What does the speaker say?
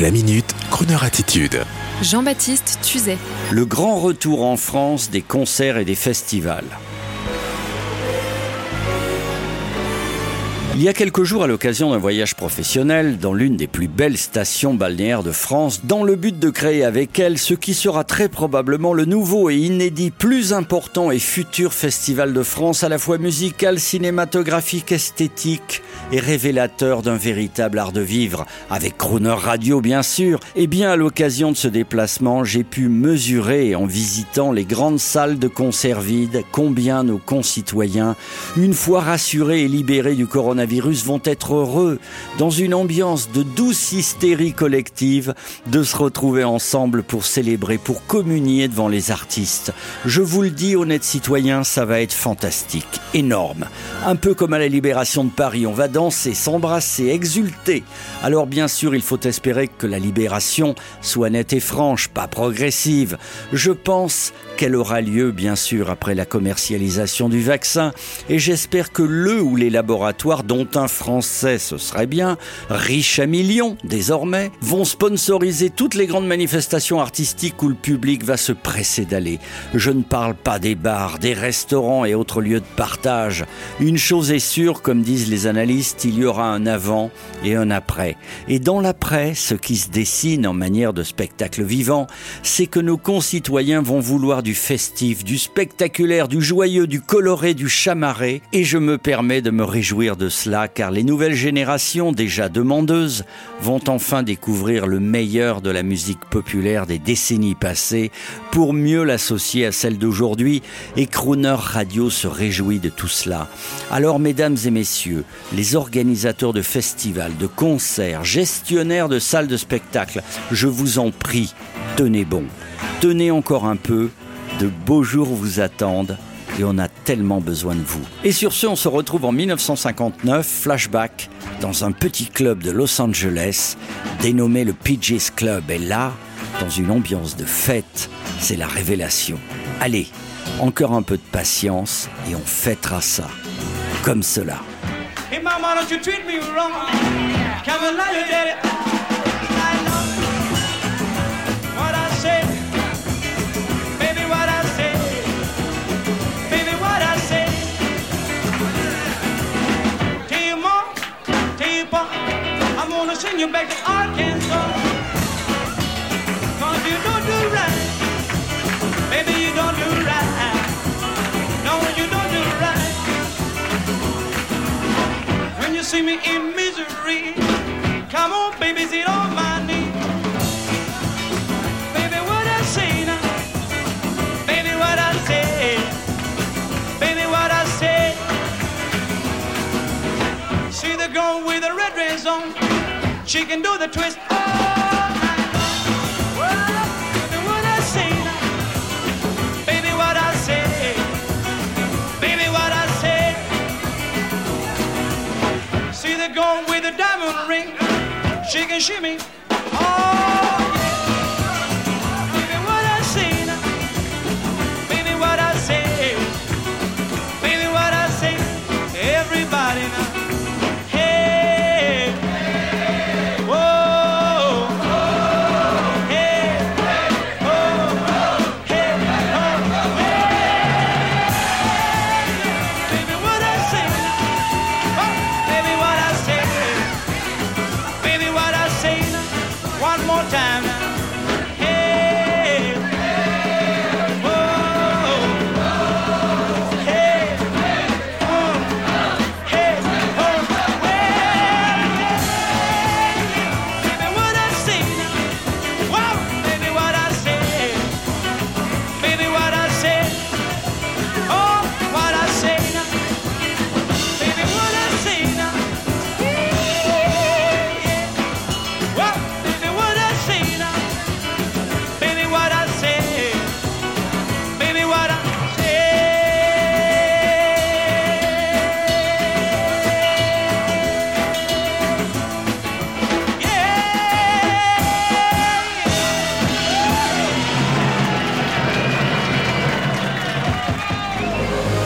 La minute, Kroneur attitude. Jean-Baptiste Tuzet. Le grand retour en France des concerts et des festivals. Il y a quelques jours, à l'occasion d'un voyage professionnel dans l'une des plus belles stations balnéaires de France, dans le but de créer avec elle ce qui sera très probablement le nouveau et inédit plus important et futur festival de France, à la fois musical, cinématographique, esthétique et révélateur d'un véritable art de vivre, avec Crooner Radio bien sûr. Et bien à l'occasion de ce déplacement, j'ai pu mesurer en visitant les grandes salles de concert vides combien nos concitoyens, une fois rassurés et libérés du coronavirus, virus vont être heureux, dans une ambiance de douce hystérie collective, de se retrouver ensemble pour célébrer, pour communier devant les artistes. Je vous le dis, honnêtes citoyens, ça va être fantastique, énorme. Un peu comme à la libération de Paris, on va danser, s'embrasser, exulter. Alors bien sûr, il faut espérer que la libération soit nette et franche, pas progressive. Je pense qu'elle aura lieu, bien sûr, après la commercialisation du vaccin, et j'espère que le ou les laboratoires dont un Français, ce serait bien, riche à millions désormais, vont sponsoriser toutes les grandes manifestations artistiques où le public va se presser d'aller. Je ne parle pas des bars, des restaurants et autres lieux de partage. Une chose est sûre, comme disent les analystes, il y aura un avant et un après. Et dans l'après, ce qui se dessine en manière de spectacle vivant, c'est que nos concitoyens vont vouloir du festif, du spectaculaire, du joyeux, du coloré, du chamarré, et je me permets de me réjouir de car les nouvelles générations, déjà demandeuses, vont enfin découvrir le meilleur de la musique populaire des décennies passées pour mieux l'associer à celle d'aujourd'hui et Crooner Radio se réjouit de tout cela. Alors mesdames et messieurs, les organisateurs de festivals, de concerts, gestionnaires de salles de spectacle, je vous en prie, tenez bon. Tenez encore un peu, de beaux jours vous attendent et on a tellement besoin de vous. Et sur ce, on se retrouve en 1959, flashback, dans un petit club de Los Angeles, dénommé le PJ's Club. Et là, dans une ambiance de fête, c'est la révélation. Allez, encore un peu de patience et on fêtera ça. Comme cela. Hey don't you treat me wrong. gonna send you back to Arkansas. Cause you don't do right. Baby, you don't do right. No, you don't do right. When you see me in misery, come on, baby, sit on my knee. Baby, what I say now? Uh, baby, what I say? Baby, what I say? See the girl with the red dress on. She can do the twist oh, all night Baby, what I say Baby, what I say. Baby, what I say. See the with diamond ring. She can shimmy. Oh,